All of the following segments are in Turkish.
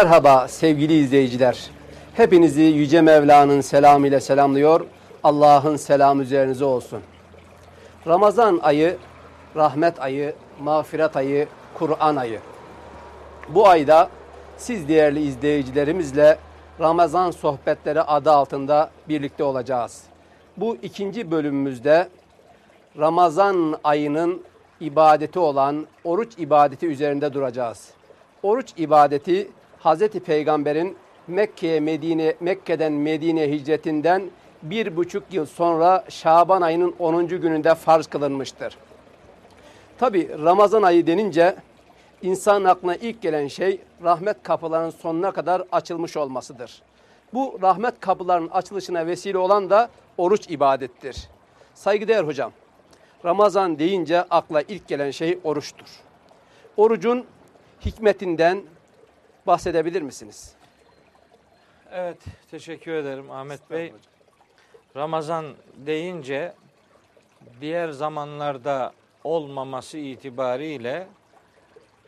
Merhaba sevgili izleyiciler. Hepinizi Yüce Mevla'nın selamı ile selamlıyor. Allah'ın selamı üzerinize olsun. Ramazan ayı, rahmet ayı, mağfiret ayı, Kur'an ayı. Bu ayda siz değerli izleyicilerimizle Ramazan sohbetleri adı altında birlikte olacağız. Bu ikinci bölümümüzde Ramazan ayının ibadeti olan oruç ibadeti üzerinde duracağız. Oruç ibadeti Hazreti Peygamber'in Mekke'ye Medine, Mekke'den Medine hicretinden bir buçuk yıl sonra Şaban ayının 10. gününde farz kılınmıştır. Tabi Ramazan ayı denince insan aklına ilk gelen şey rahmet kapılarının sonuna kadar açılmış olmasıdır. Bu rahmet kapılarının açılışına vesile olan da oruç ibadettir. Saygıdeğer hocam, Ramazan deyince akla ilk gelen şey oruçtur. Orucun hikmetinden bahsedebilir misiniz? Evet, teşekkür ederim Ahmet Bey. Ramazan deyince diğer zamanlarda olmaması itibariyle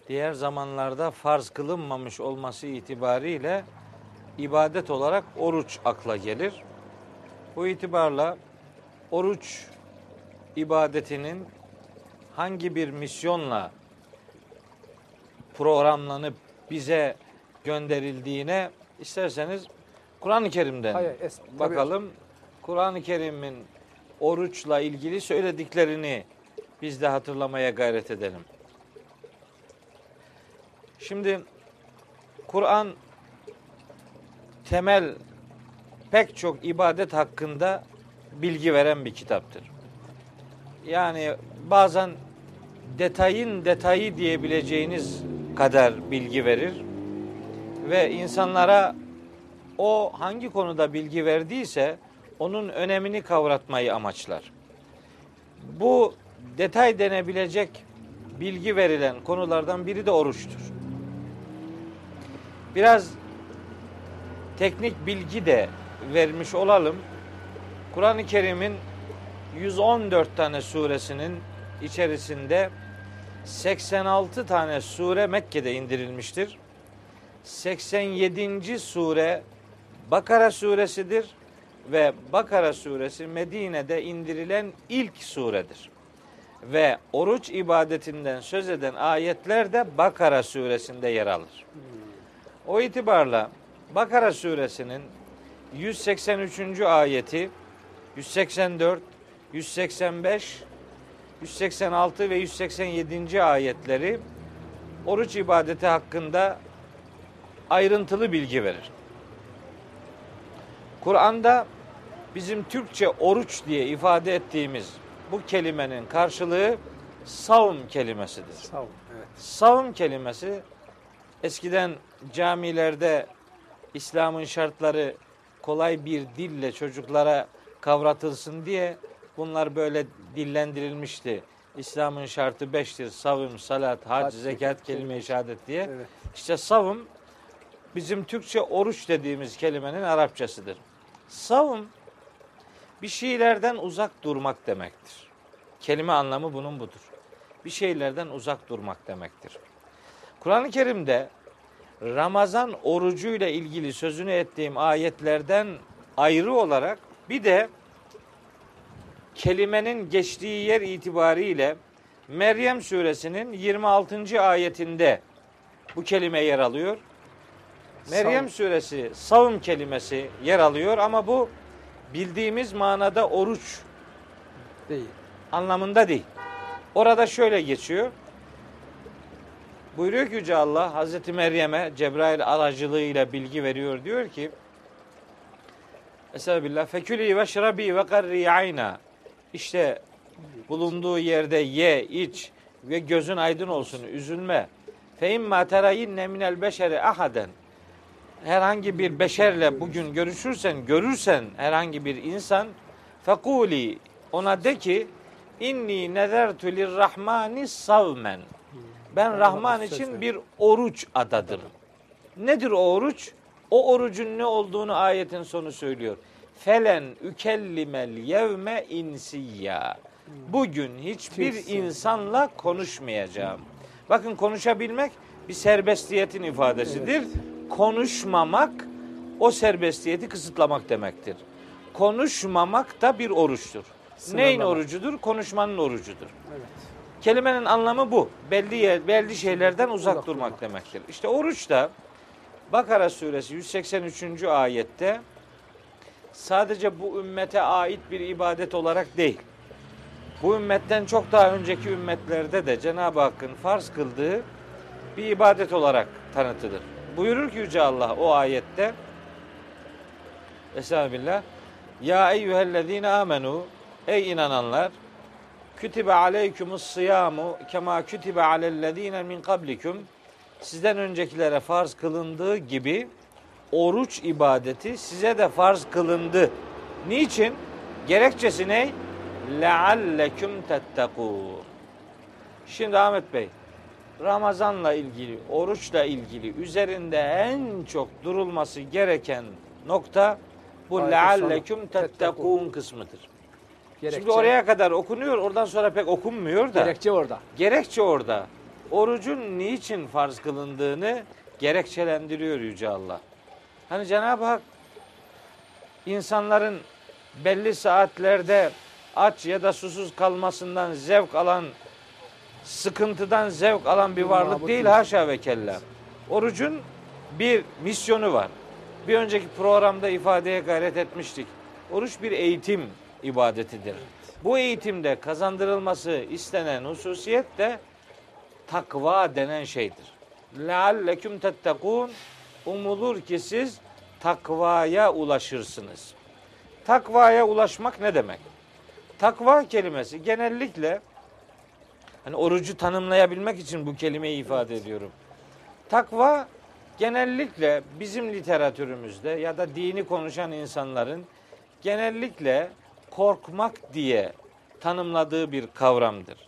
diğer zamanlarda farz kılınmamış olması itibariyle ibadet olarak oruç akla gelir. Bu itibarla oruç ibadetinin hangi bir misyonla programlanıp bize gönderildiğine isterseniz Kur'an-ı Kerim'den Hayır, es- tabii bakalım. Kur'an-ı Kerim'in oruçla ilgili söylediklerini biz de hatırlamaya gayret edelim. Şimdi Kur'an temel pek çok ibadet hakkında bilgi veren bir kitaptır. Yani bazen detayın detayı diyebileceğiniz kadar bilgi verir ve insanlara o hangi konuda bilgi verdiyse onun önemini kavratmayı amaçlar. Bu detay denebilecek bilgi verilen konulardan biri de oruçtur. Biraz teknik bilgi de vermiş olalım. Kur'an-ı Kerim'in 114 tane suresinin içerisinde 86 tane sure Mekke'de indirilmiştir. 87. sure Bakara suresidir ve Bakara suresi Medine'de indirilen ilk suredir. Ve oruç ibadetinden söz eden ayetler de Bakara suresinde yer alır. O itibarla Bakara suresinin 183. ayeti 184, 185, 186 ve 187. ayetleri oruç ibadeti hakkında ayrıntılı bilgi verir. Kur'an'da bizim Türkçe oruç diye ifade ettiğimiz bu kelimenin karşılığı savm kelimesidir. Olun. Evet. Savm kelimesi eskiden camilerde İslam'ın şartları kolay bir dille çocuklara kavratılsın diye bunlar böyle dillendirilmişti. İslam'ın şartı beştir. Savım, salat, hac, Hac, zekat, kelime-i şehadet diye. Evet. İşte savım bizim Türkçe oruç dediğimiz kelimenin Arapçasıdır. Savım bir şeylerden uzak durmak demektir. Kelime anlamı bunun budur. Bir şeylerden uzak durmak demektir. Kur'an-ı Kerim'de Ramazan orucuyla ilgili sözünü ettiğim ayetlerden ayrı olarak bir de kelimenin geçtiği yer itibariyle Meryem suresinin 26. ayetinde bu kelime yer alıyor. Meryem Savun. suresi savun kelimesi yer alıyor ama bu bildiğimiz manada oruç Değil. anlamında değil. Orada şöyle geçiyor. Buyuruyor ki Yüce Allah Hazreti Meryem'e Cebrail aracılığıyla bilgi veriyor. Diyor ki Estağfirullah. Fekülü ve şrabi ve karri ayna. İşte bulunduğu yerde ye, iç ve gözün aydın olsun, üzülme. Fe imma terayinne minel beşeri ahaden. Herhangi bir beşerle bugün görüşürsen, görürsen herhangi bir insan fekuli ona de ki inni nezertu lirrahmani savmen. Ben Rahman için bir oruç adadım. Nedir o oruç? O orucun ne olduğunu ayetin sonu söylüyor. Felen ükellimel yevme insiyya. Bugün hiçbir insanla konuşmayacağım. Bakın konuşabilmek bir serbestiyetin ifadesidir. Konuşmamak o serbestiyeti kısıtlamak demektir. Konuşmamak da bir oruçtur. Neyin Sınırlama. orucudur? Konuşmanın orucudur. Evet. Kelimenin anlamı bu. Belli yer, belli şeylerden uzak, Uzak durmak durmak. demektir. İşte oruç da Bakara suresi 183. ayette sadece bu ümmete ait bir ibadet olarak değil. Bu ümmetten çok daha önceki ümmetlerde de Cenab-ı Hakk'ın farz kıldığı bir ibadet olarak tanıtılır. Buyurur ki Yüce Allah o ayette Estağfirullah. Ya eyyühellezine amenu Ey inananlar Kütibe aleykumus siyamu kema kütibe alellezine min kablikum Sizden öncekilere farz kılındığı gibi oruç ibadeti size de farz kılındı. Niçin? Gerekçesi ne? Lealleküm tettekûn. Şimdi Ahmet Bey, Ramazanla ilgili, oruçla ilgili üzerinde en çok durulması gereken nokta bu lealleküm tettekûn kısmıdır. Gerekçe, Şimdi oraya kadar okunuyor, oradan sonra pek okunmuyor da. gerekçe orada. Gerekçe orada. Orucun niçin farz kılındığını gerekçelendiriyor Yüce Allah. Hani Cenab-ı Hak insanların belli saatlerde aç ya da susuz kalmasından zevk alan, sıkıntıdan zevk alan bir varlık değil değil. haşa ve kella. Orucun bir misyonu var. Bir önceki programda ifadeye gayret etmiştik. Oruç bir eğitim ibadetidir. Bu eğitimde kazandırılması istenen hususiyet de takva denen şeydir. Lealleküm tettekûn umulur ki siz takvaya ulaşırsınız. Takvaya ulaşmak ne demek? Takva kelimesi genellikle hani orucu tanımlayabilmek için bu kelimeyi ifade ediyorum. Takva genellikle bizim literatürümüzde ya da dini konuşan insanların genellikle korkmak diye tanımladığı bir kavramdır.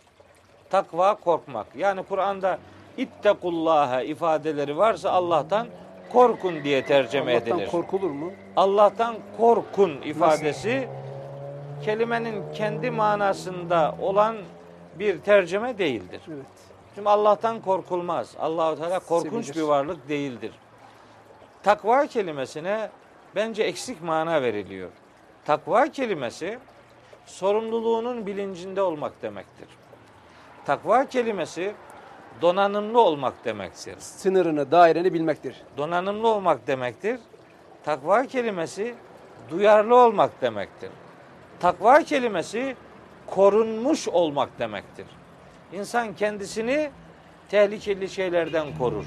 Takva korkmak. Yani Kur'an'da ittekullaha ifadeleri varsa Allah'tan korkun diye tercüme Allah'tan edilir. korkulur mu? Allah'tan korkun ifadesi kelimenin kendi manasında olan bir tercüme değildir. Evet. Şimdi Allah'tan korkulmaz. Allahu Teala korkunç Sevilir. bir varlık değildir. Takva kelimesine bence eksik mana veriliyor. Takva kelimesi sorumluluğunun bilincinde olmak demektir. Takva kelimesi donanımlı olmak demektir. Sınırını, daireni bilmektir. Donanımlı olmak demektir. Takva kelimesi duyarlı olmak demektir. Takva kelimesi korunmuş olmak demektir. İnsan kendisini tehlikeli şeylerden korur.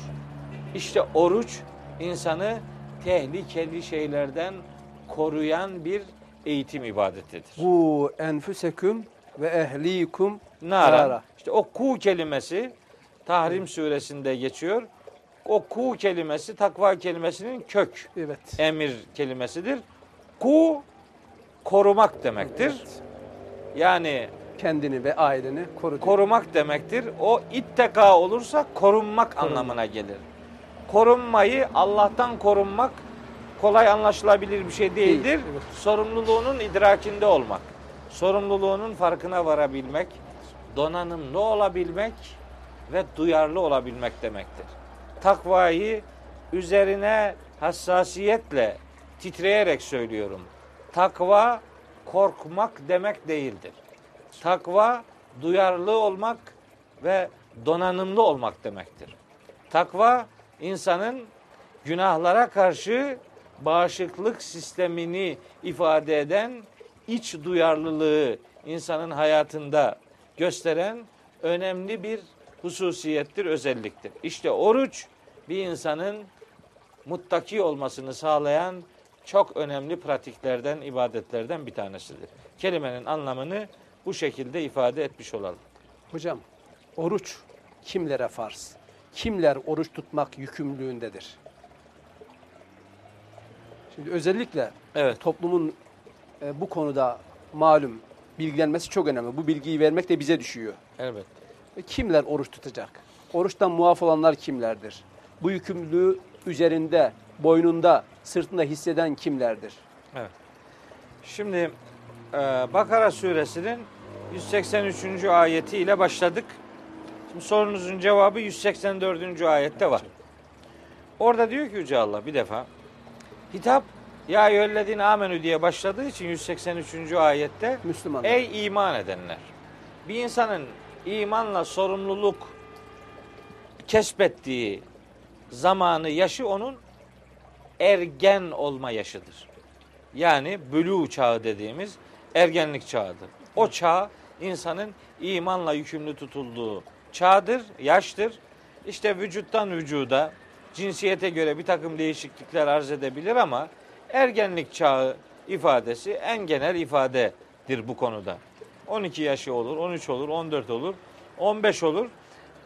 İşte oruç insanı tehlikeli şeylerden koruyan bir eğitim ibadetidir. Bu enfüseküm ve ehlikum Nara. nara. İşte o ku kelimesi Tahrim suresinde geçiyor. O ku kelimesi takva kelimesinin kök Evet. emir kelimesidir. Ku korumak demektir. Evet. Yani Kendini ve aileni koru. korumak demektir. O itteka olursa korunmak anlamına gelir. Korunmayı Allah'tan korunmak kolay anlaşılabilir bir şey değildir. Değil, evet. Sorumluluğunun idrakinde olmak, sorumluluğunun farkına varabilmek, donanımlı olabilmek ve duyarlı olabilmek demektir. Takvayı üzerine hassasiyetle titreyerek söylüyorum. Takva korkmak demek değildir. Takva duyarlı olmak ve donanımlı olmak demektir. Takva insanın günahlara karşı bağışıklık sistemini ifade eden iç duyarlılığı insanın hayatında gösteren önemli bir hususiyettir, özelliktir. İşte oruç bir insanın muttaki olmasını sağlayan çok önemli pratiklerden, ibadetlerden bir tanesidir. Kelimenin anlamını bu şekilde ifade etmiş olalım. Hocam, oruç kimlere farz? Kimler oruç tutmak yükümlülüğündedir? Şimdi özellikle Evet. toplumun e, bu konuda malum bilgilenmesi çok önemli. Bu bilgiyi vermek de bize düşüyor. Evet. E, Kimler oruç tutacak? Oruçtan muaf olanlar kimlerdir? Bu yükümlülüğü üzerinde, boynunda, sırtında hisseden kimlerdir? Evet. Şimdi e, Bakara suresinin 183. ayetiyle başladık. Şimdi sorunuzun cevabı 184. ayette var. Orada diyor ki Yüce Allah bir defa hitap ya eyyühellezine amenü diye başladığı için 183. ayette Müslümanlar. ey iman edenler. Bir insanın imanla sorumluluk kesbettiği zamanı, yaşı onun ergen olma yaşıdır. Yani bülü çağı dediğimiz ergenlik çağıdır. O çağ insanın imanla yükümlü tutulduğu çağdır, yaştır. İşte vücuttan vücuda, cinsiyete göre bir takım değişiklikler arz edebilir ama ergenlik çağı ifadesi en genel ifadedir bu konuda. 12 yaşı olur, 13 olur, 14 olur, 15 olur.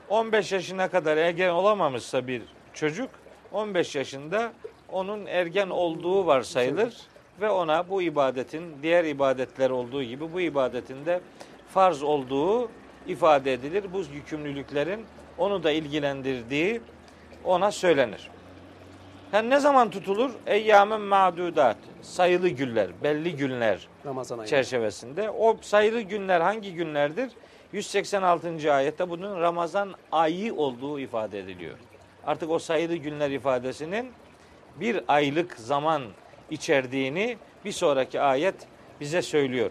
15 yaşına kadar ergen olamamışsa bir çocuk 15 yaşında onun ergen olduğu varsayılır ve ona bu ibadetin diğer ibadetler olduğu gibi bu ibadetin de farz olduğu ifade edilir. Bu yükümlülüklerin onu da ilgilendirdiği ona söylenir. Yani ne zaman tutulur? Eyyamın ma'dudat. Sayılı günler, belli günler Ramazan ayı. çerçevesinde. O sayılı günler hangi günlerdir? 186. ayette bunun Ramazan ayı olduğu ifade ediliyor. Artık o sayılı günler ifadesinin bir aylık zaman içerdiğini bir sonraki ayet bize söylüyor.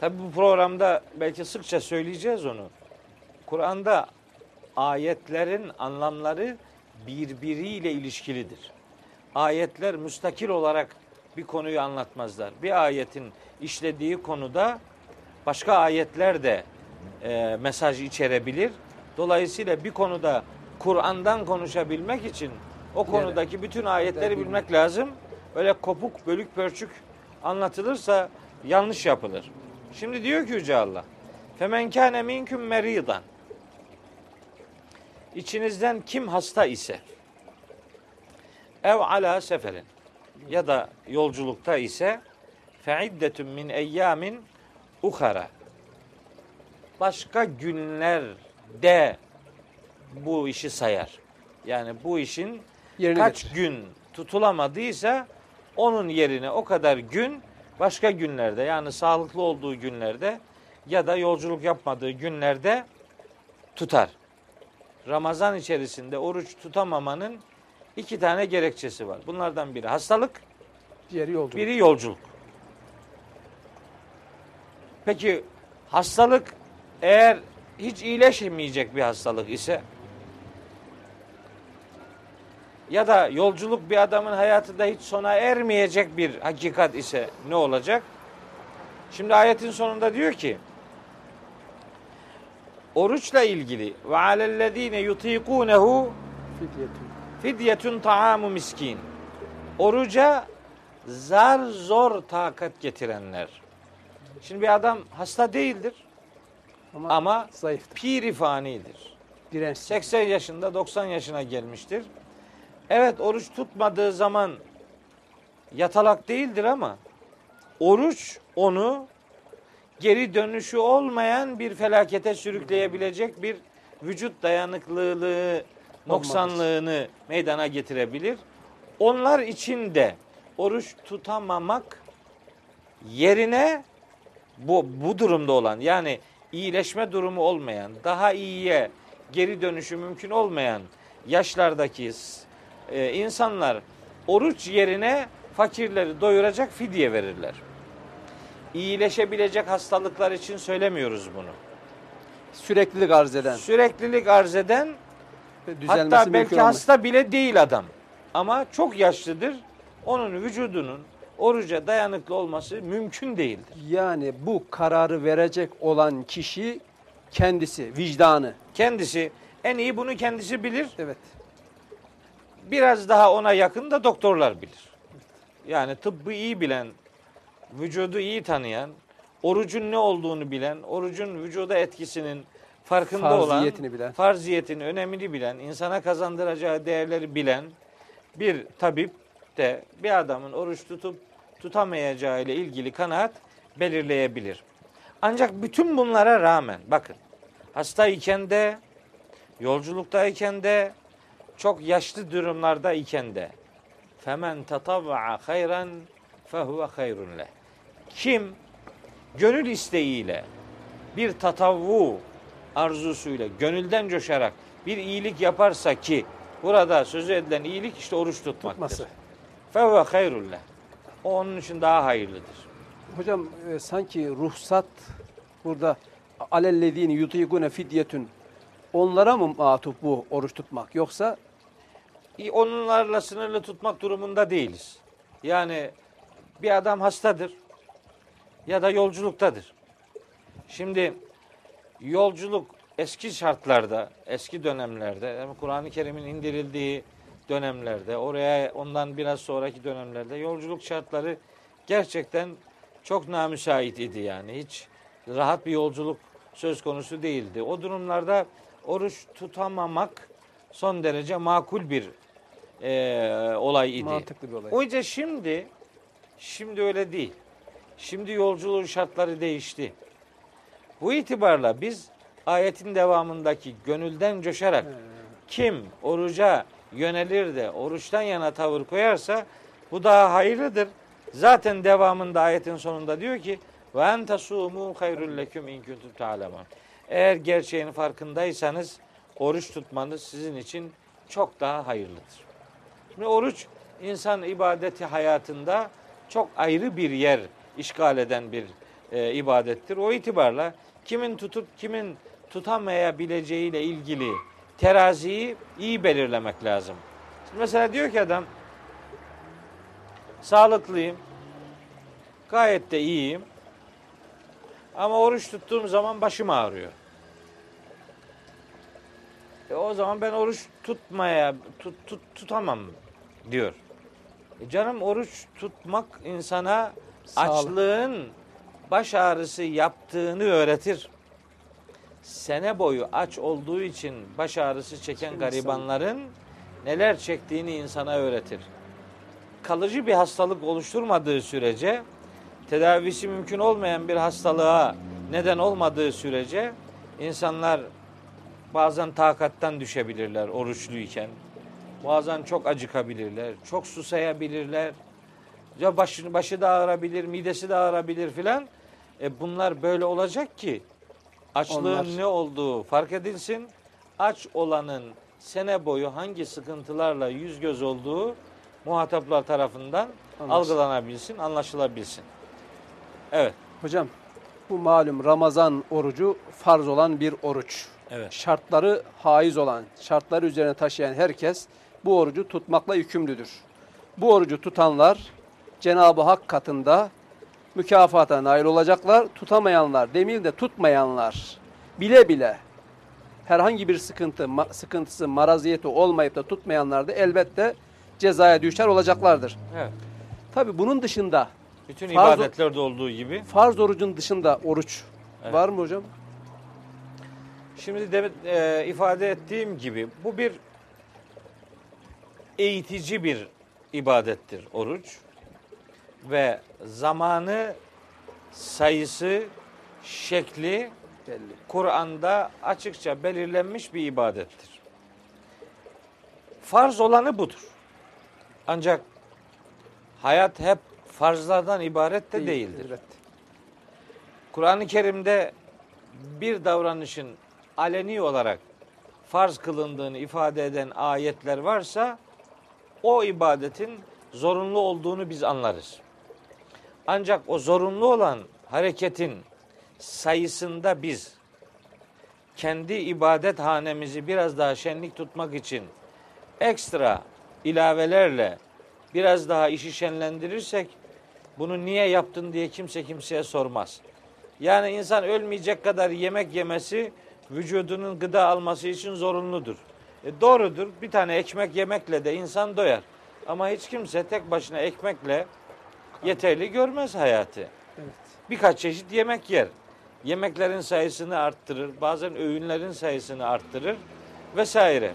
Tabi bu programda belki sıkça söyleyeceğiz onu. Kur'an'da ayetlerin anlamları birbiriyle ilişkilidir. Ayetler müstakil olarak bir konuyu anlatmazlar. Bir ayetin işlediği konuda başka ayetler de e, mesaj içerebilir. Dolayısıyla bir konuda Kur'an'dan konuşabilmek için o konudaki bütün ayetleri bilmek lazım. Öyle kopuk, bölük, pörçük anlatılırsa yanlış yapılır. Şimdi diyor ki Yüce Allah. Femen kâne minküm meridan. İçinizden kim hasta ise ev ala seferin ya da yolculukta ise feiddetun min eyyamin uhara başka günlerde bu işi sayar. Yani bu işin Yerine kaç getirir. gün tutulamadıysa onun yerine o kadar gün başka günlerde yani sağlıklı olduğu günlerde ya da yolculuk yapmadığı günlerde tutar. Ramazan içerisinde oruç tutamamanın iki tane gerekçesi var. Bunlardan biri hastalık, Diğeri yolculuk. biri yolculuk. Peki hastalık eğer hiç iyileşmeyecek bir hastalık ise ya da yolculuk bir adamın hayatında hiç sona ermeyecek bir hakikat ise ne olacak? Şimdi ayetin sonunda diyor ki oruçla ilgili ve alellezine yutikunehu Fidyetun. taamu miskin. Oruca zar zor takat getirenler. Şimdi bir adam hasta değildir Ama, ama zayıftır. piri fanidir. Dirençsiz. 80 yaşında 90 yaşına gelmiştir. Evet oruç tutmadığı zaman yatalak değildir ama oruç onu geri dönüşü olmayan bir felakete sürükleyebilecek bir vücut dayanıklılığı noksanlığını meydana getirebilir. Onlar için de oruç tutamamak yerine bu bu durumda olan yani iyileşme durumu olmayan, daha iyiye geri dönüşü mümkün olmayan yaşlardaki e, insanlar oruç yerine fakirleri doyuracak fidye verirler. İyileşebilecek hastalıklar için söylemiyoruz bunu. Süreklilik arz eden. Süreklilik arz eden düzelmesi hatta belki hasta bile değil adam. Ama çok yaşlıdır. Onun vücudunun oruca dayanıklı olması mümkün değildir. Yani bu kararı verecek olan kişi kendisi, vicdanı. Kendisi en iyi bunu kendisi bilir. Evet. Biraz daha ona yakın da doktorlar bilir. Yani tıbbı iyi bilen, vücudu iyi tanıyan, orucun ne olduğunu bilen, orucun vücuda etkisinin farkında olan, Farziyetini bilen. farziyetini, önemini bilen, insana kazandıracağı değerleri bilen bir tabip de bir adamın oruç tutup tutamayacağı ile ilgili kanaat belirleyebilir. Ancak bütün bunlara rağmen bakın hastayken de yolculuktayken de çok yaşlı durumlarda iken de femen tatavva hayran fehuve hayrun leh. Kim gönül isteğiyle bir tatavvu arzusuyla gönülden coşarak bir iyilik yaparsa ki Burada sözü edilen iyilik işte oruç tutmaktır. Tutması. Fevve hayrullah. O onun için daha hayırlıdır. Hocam e, sanki ruhsat burada alellezine yutikune fidyetün onlara mı matuf bu oruç tutmak yoksa Onlarla sınırlı tutmak durumunda değiliz. Yani bir adam hastadır ya da yolculuktadır. Şimdi yolculuk eski şartlarda, eski dönemlerde, yani Kur'an-ı Kerim'in indirildiği dönemlerde, oraya ondan biraz sonraki dönemlerde yolculuk şartları gerçekten çok namüsait idi yani. Hiç rahat bir yolculuk söz konusu değildi. O durumlarda oruç tutamamak son derece makul bir eee, olay idi. mantıklı bir olay? O yüzden şimdi şimdi öyle değil. Şimdi yolculuğun şartları değişti. Bu itibarla biz ayetin devamındaki gönülden coşarak kim oruca yönelir de oruçtan yana tavır koyarsa bu daha hayırlıdır. Zaten devamında ayetin sonunda diyor ki ve en tasumu hayrul leküm in kuntum ta'lemun. Eğer gerçeğin farkındaysanız oruç tutmanız sizin için çok daha hayırlıdır. Şimdi oruç insan ibadeti hayatında çok ayrı bir yer işgal eden bir e, ibadettir. O itibarla kimin tutup kimin tutamayabileceğiyle ilgili teraziyi iyi belirlemek lazım. Şimdi mesela diyor ki adam sağlıklıyım, gayet de iyiyim ama oruç tuttuğum zaman başım ağrıyor. E o zaman ben oruç tutmaya tut, tut, tutamam diyor. E canım oruç tutmak insana Sağlık. açlığın baş ağrısı yaptığını öğretir. Sene boyu aç olduğu için baş ağrısı çeken Şimdi garibanların neler çektiğini insana öğretir. Kalıcı bir hastalık oluşturmadığı sürece, tedavisi mümkün olmayan bir hastalığa neden olmadığı sürece insanlar bazen takattan düşebilirler oruçluyken. Bazen çok acıkabilirler, çok susayabilirler. Ya başı, başı da ağrabilir, midesi de ağrabilir filan. E bunlar böyle olacak ki açlığın Onlar- ne olduğu fark edilsin. Aç olanın sene boyu hangi sıkıntılarla yüz göz olduğu muhataplar tarafından Anlaşıldı. algılanabilsin, anlaşılabilsin. Evet. Hocam bu malum Ramazan orucu farz olan bir oruç. Evet. Şartları haiz olan, şartları üzerine taşıyan herkes bu orucu tutmakla yükümlüdür. Bu orucu tutanlar Cenab-ı Hak katında mükafata nail olacaklar. Tutamayanlar, demir de tutmayanlar bile bile herhangi bir sıkıntı, ma- sıkıntısı, maraziyeti olmayıp da tutmayanlar da elbette cezaya düşer olacaklardır. Evet. Tabi bunun dışında Bütün Farz- ibadetlerde olduğu gibi farz orucun dışında oruç Evet. var mı hocam? Şimdi de e, ifade ettiğim gibi bu bir eğitici bir ibadettir oruç ve zamanı, sayısı, şekli Belli. Kur'an'da açıkça belirlenmiş bir ibadettir. Farz olanı budur. Ancak hayat hep farzlardan ibaret de Değil, değildir. Evet. Kur'an-ı Kerim'de bir davranışın aleni olarak farz kılındığını ifade eden ayetler varsa o ibadetin zorunlu olduğunu biz anlarız. Ancak o zorunlu olan hareketin sayısında biz kendi ibadet hanemizi biraz daha şenlik tutmak için ekstra ilavelerle biraz daha işi şenlendirirsek bunu niye yaptın diye kimse kimseye sormaz. Yani insan ölmeyecek kadar yemek yemesi vücudunun gıda alması için zorunludur. E doğrudur. Bir tane ekmek yemekle de insan doyar. Ama hiç kimse tek başına ekmekle yeterli görmez hayatı. Evet. Birkaç çeşit yemek yer. Yemeklerin sayısını arttırır, bazen öğünlerin sayısını arttırır vesaire.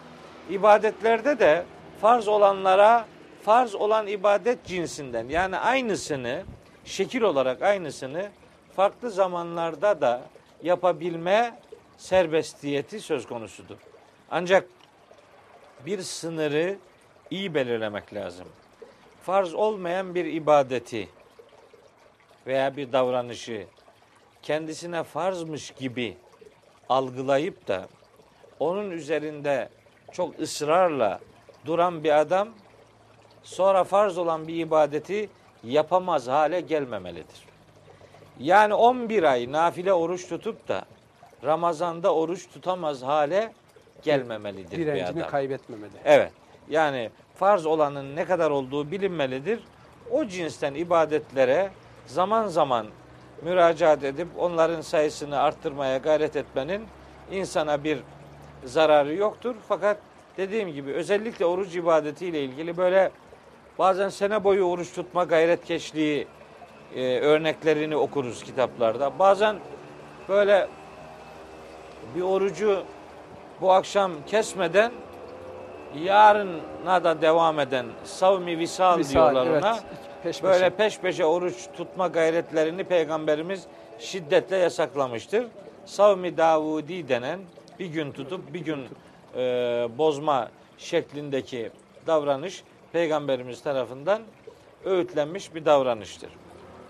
İbadetlerde de farz olanlara farz olan ibadet cinsinden yani aynısını şekil olarak aynısını farklı zamanlarda da yapabilme serbestiyeti söz konusudur. Ancak bir sınırı iyi belirlemek lazım. Farz olmayan bir ibadeti veya bir davranışı kendisine farzmış gibi algılayıp da onun üzerinde çok ısrarla duran bir adam sonra farz olan bir ibadeti yapamaz hale gelmemelidir. Yani 11 ay nafile oruç tutup da Ramazan'da oruç tutamaz hale gelmemelidir bir Direncini adam. kaybetmemeli. Evet. Yani farz olanın ne kadar olduğu bilinmelidir. O cinsten ibadetlere zaman zaman müracaat edip onların sayısını arttırmaya gayret etmenin insana bir zararı yoktur. Fakat dediğim gibi özellikle oruç ibadetiyle ilgili böyle bazen sene boyu oruç tutma gayretkeşliği e, örneklerini okuruz kitaplarda. Bazen böyle bir orucu bu akşam kesmeden yarına da devam eden savmi visal, Misal, diyorlar evet, ona. peş Böyle peş peşe oruç tutma gayretlerini peygamberimiz şiddetle yasaklamıştır. Savmi Davudi denen bir gün tutup bir gün e, bozma şeklindeki davranış peygamberimiz tarafından öğütlenmiş bir davranıştır.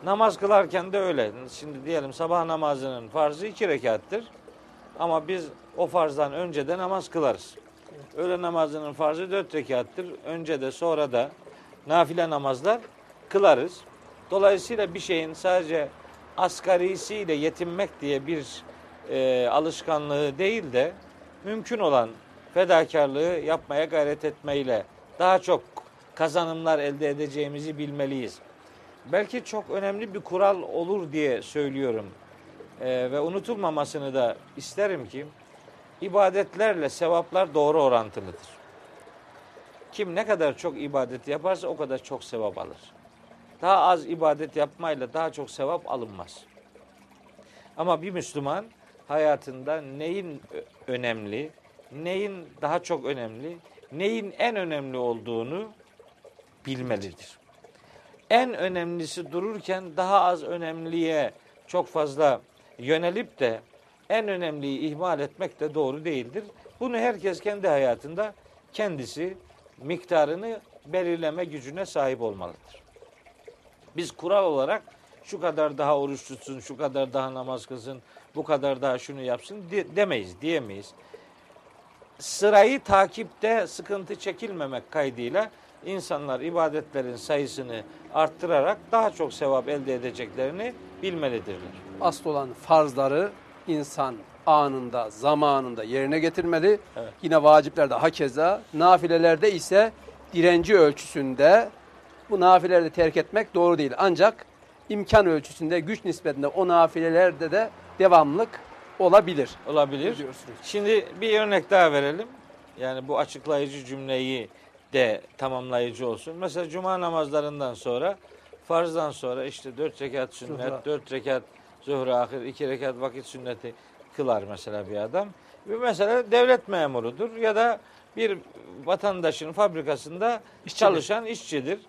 Namaz kılarken de öyle. Şimdi diyelim sabah namazının farzı iki rekattır. Ama biz o farzdan önce de namaz kılarız. Öğle namazının farzı dört rekattır. Önce de sonra da nafile namazlar kılarız. Dolayısıyla bir şeyin sadece asgarisiyle yetinmek diye bir e, alışkanlığı değil de mümkün olan fedakarlığı yapmaya gayret etmeyle daha çok kazanımlar elde edeceğimizi bilmeliyiz. Belki çok önemli bir kural olur diye söylüyorum. E, ve unutulmamasını da isterim ki ibadetlerle sevaplar doğru orantılıdır. Kim ne kadar çok ibadet yaparsa o kadar çok sevap alır. Daha az ibadet yapmayla daha çok sevap alınmaz. Ama bir Müslüman hayatında neyin önemli, neyin daha çok önemli, neyin en önemli olduğunu bilmelidir. En önemlisi dururken daha az önemliye çok fazla yönelip de en önemliyi ihmal etmek de doğru değildir. Bunu herkes kendi hayatında kendisi miktarını belirleme gücüne sahip olmalıdır. Biz kural olarak şu kadar daha oruç tutsun, şu kadar daha namaz kılsın, bu kadar daha şunu yapsın de- demeyiz, diyemeyiz. Sırayı takipte sıkıntı çekilmemek kaydıyla insanlar ibadetlerin sayısını arttırarak daha çok sevap elde edeceklerini bilmelidirler. Asıl olan farzları insan anında, zamanında yerine getirmeli. Evet. Yine vaciplerde hakeza, nafilelerde ise direnci ölçüsünde bu nafileleri terk etmek doğru değil. Ancak imkan ölçüsünde, güç nispetinde o nafilelerde de devamlık olabilir. Olabilir. Şimdi bir örnek daha verelim. Yani bu açıklayıcı cümleyi de tamamlayıcı olsun. Mesela cuma namazlarından sonra farzdan sonra işte dört rekat sünnet, Zuhra. dört rekat zuhra ahir, iki rekat vakit sünneti kılar mesela bir adam. Ve mesela devlet memurudur ya da bir vatandaşın fabrikasında İşçidir. çalışan işçidir.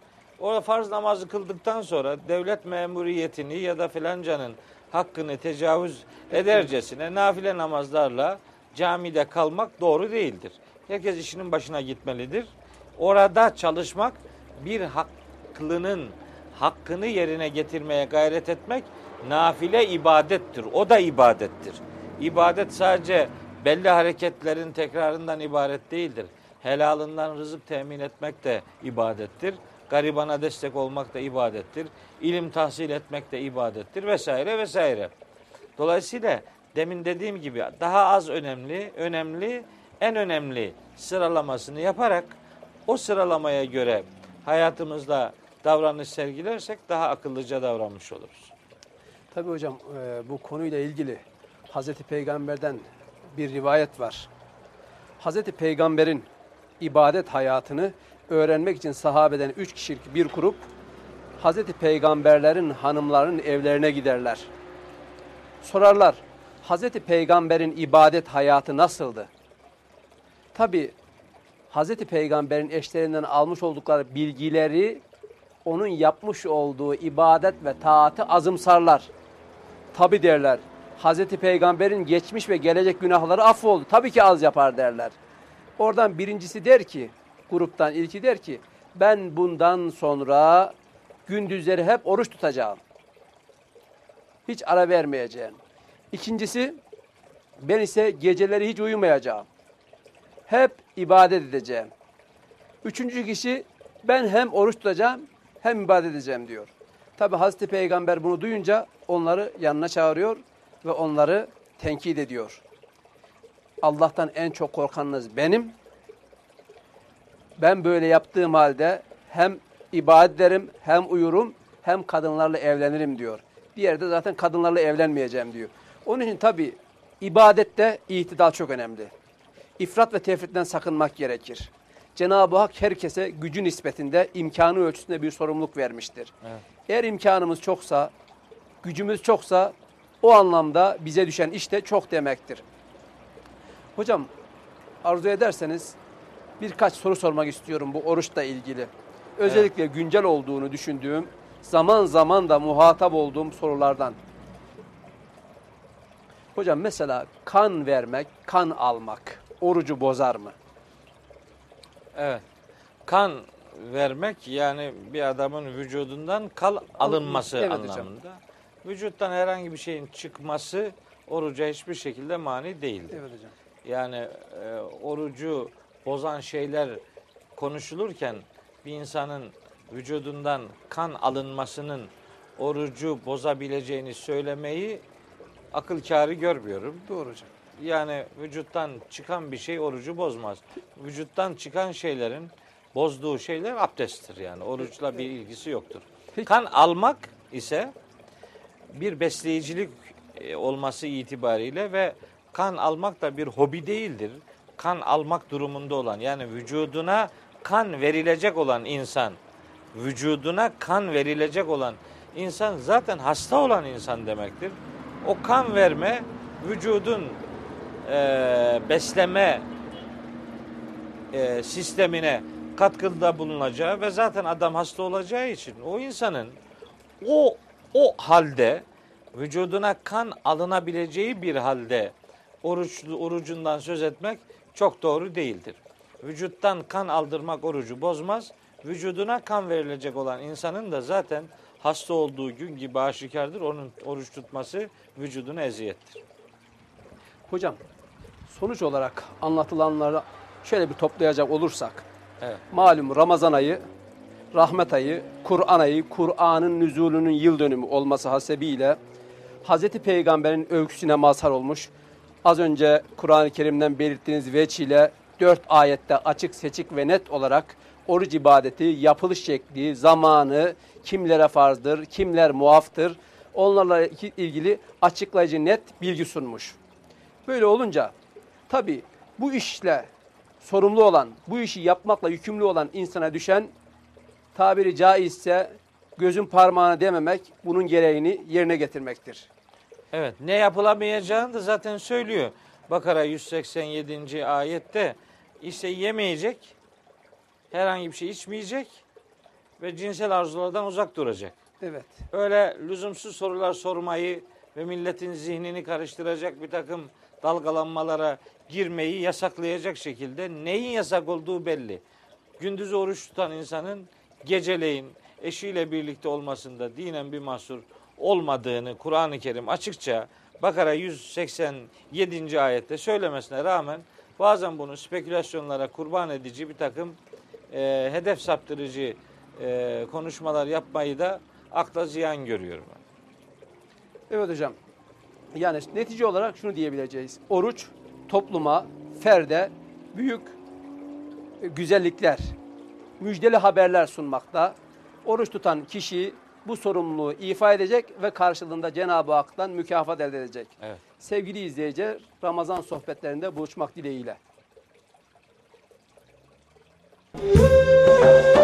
O farz namazı kıldıktan sonra devlet memuriyetini ya da filancanın hakkını tecavüz edercesine nafile namazlarla camide kalmak doğru değildir. Herkes işinin başına gitmelidir. Orada çalışmak bir haklının hakkını yerine getirmeye gayret etmek nafile ibadettir. O da ibadettir. İbadet sadece belli hareketlerin tekrarından ibaret değildir. Helalından rızık temin etmek de ibadettir. Garibana destek olmak da ibadettir. İlim tahsil etmek de ibadettir vesaire vesaire. Dolayısıyla demin dediğim gibi daha az önemli, önemli, en önemli sıralamasını yaparak o sıralamaya göre hayatımızda davranış sergilersek daha akıllıca davranmış oluruz. Tabii hocam e, bu konuyla ilgili Hazreti Peygamber'den bir rivayet var. Hazreti Peygamber'in ibadet hayatını öğrenmek için sahabeden üç kişilik bir grup Hazreti Peygamberlerin hanımlarının evlerine giderler. Sorarlar, Hazreti Peygamber'in ibadet hayatı nasıldı? Tabi Hazreti Peygamber'in eşlerinden almış oldukları bilgileri onun yapmış olduğu ibadet ve taatı azımsarlar. Tabi derler. Hazreti Peygamber'in geçmiş ve gelecek günahları affoldu. Tabii ki az yapar derler. Oradan birincisi der ki, gruptan ilki der ki, ben bundan sonra gündüzleri hep oruç tutacağım. Hiç ara vermeyeceğim. İkincisi, ben ise geceleri hiç uyumayacağım. Hep ibadet edeceğim. Üçüncü kişi ben hem oruç tutacağım hem ibadet edeceğim diyor. Tabi Hazreti Peygamber bunu duyunca onları yanına çağırıyor ve onları tenkit ediyor. Allah'tan en çok korkanınız benim. Ben böyle yaptığım halde hem ibadet ederim, hem uyurum, hem kadınlarla evlenirim diyor. Diğeri de zaten kadınlarla evlenmeyeceğim diyor. Onun için tabi ibadette itidal çok önemli. İfrat ve tefritten sakınmak gerekir. Cenab-ı Hak herkese gücü nispetinde, imkanı ölçüsünde bir sorumluluk vermiştir. Evet. Eğer imkanımız çoksa, gücümüz çoksa o anlamda bize düşen iş de çok demektir. Hocam arzu ederseniz birkaç soru sormak istiyorum bu oruçla ilgili. Özellikle güncel olduğunu düşündüğüm, zaman zaman da muhatap olduğum sorulardan. Hocam mesela kan vermek, kan almak orucu bozar mı? Evet. Kan vermek yani bir adamın vücudundan kal alınması Evet hocam. anlamında. Vücuttan herhangi bir şeyin çıkması oruca hiçbir şekilde mani değildir. Evet hocam. Yani e, orucu bozan şeyler konuşulurken bir insanın vücudundan kan alınmasının orucu bozabileceğini söylemeyi akıl kârı görmüyorum. Doğru hocam. Yani vücuttan çıkan bir şey orucu bozmaz. Vücuttan çıkan şeylerin bozduğu şeyler abdesttir yani. Oruçla bir ilgisi yoktur. Peki. Kan almak ise bir besleyicilik e, olması itibariyle ve kan almak da bir hobi değildir. Kan almak durumunda olan yani vücuduna kan verilecek olan insan, vücuduna kan verilecek olan insan zaten hasta olan insan demektir. O kan verme vücudun e, besleme e, sistemine katkıda bulunacağı ve zaten adam hasta olacağı için o insanın o o halde vücuduna kan alınabileceği bir halde oruçlu orucundan söz etmek çok doğru değildir. Vücuttan kan aldırmak orucu bozmaz. Vücuduna kan verilecek olan insanın da zaten hasta olduğu gün gibi aşikardır. Onun oruç tutması vücuduna eziyettir. Hocam sonuç olarak anlatılanları şöyle bir toplayacak olursak Evet. malum Ramazan ayı, rahmet ayı, Kur'an ayı, Kur'an'ın nüzulünün yıl dönümü olması hasebiyle Hazreti Peygamber'in öyküsüne mazhar olmuş. Az önce Kur'an-ı Kerim'den belirttiğiniz veç ile dört ayette açık seçik ve net olarak oruç ibadeti, yapılış şekli, zamanı, kimlere farzdır, kimler muaftır, onlarla ilgili açıklayıcı net bilgi sunmuş. Böyle olunca tabi bu işle sorumlu olan, bu işi yapmakla yükümlü olan insana düşen tabiri caizse gözün parmağını dememek bunun gereğini yerine getirmektir. Evet ne yapılamayacağını da zaten söylüyor. Bakara 187. ayette işte yemeyecek, herhangi bir şey içmeyecek ve cinsel arzulardan uzak duracak. Evet. Öyle lüzumsuz sorular sormayı ve milletin zihnini karıştıracak bir takım dalgalanmalara girmeyi yasaklayacak şekilde neyin yasak olduğu belli. Gündüz oruç tutan insanın geceleyin eşiyle birlikte olmasında dinen bir mahsur olmadığını Kur'an-ı Kerim açıkça Bakara 187. ayette söylemesine rağmen bazen bunu spekülasyonlara kurban edici bir takım e, hedef saptırıcı e, konuşmalar yapmayı da akla ziyan görüyorum. Evet hocam. Yani netice olarak şunu diyebileceğiz. Oruç topluma, ferde büyük e, güzellikler, müjdeli haberler sunmakta. Oruç tutan kişi bu sorumluluğu ifa edecek ve karşılığında Cenab-ı Hak'tan mükafat elde edecek. Evet. Sevgili izleyiciler, Ramazan sohbetlerinde buluşmak dileğiyle. Müzik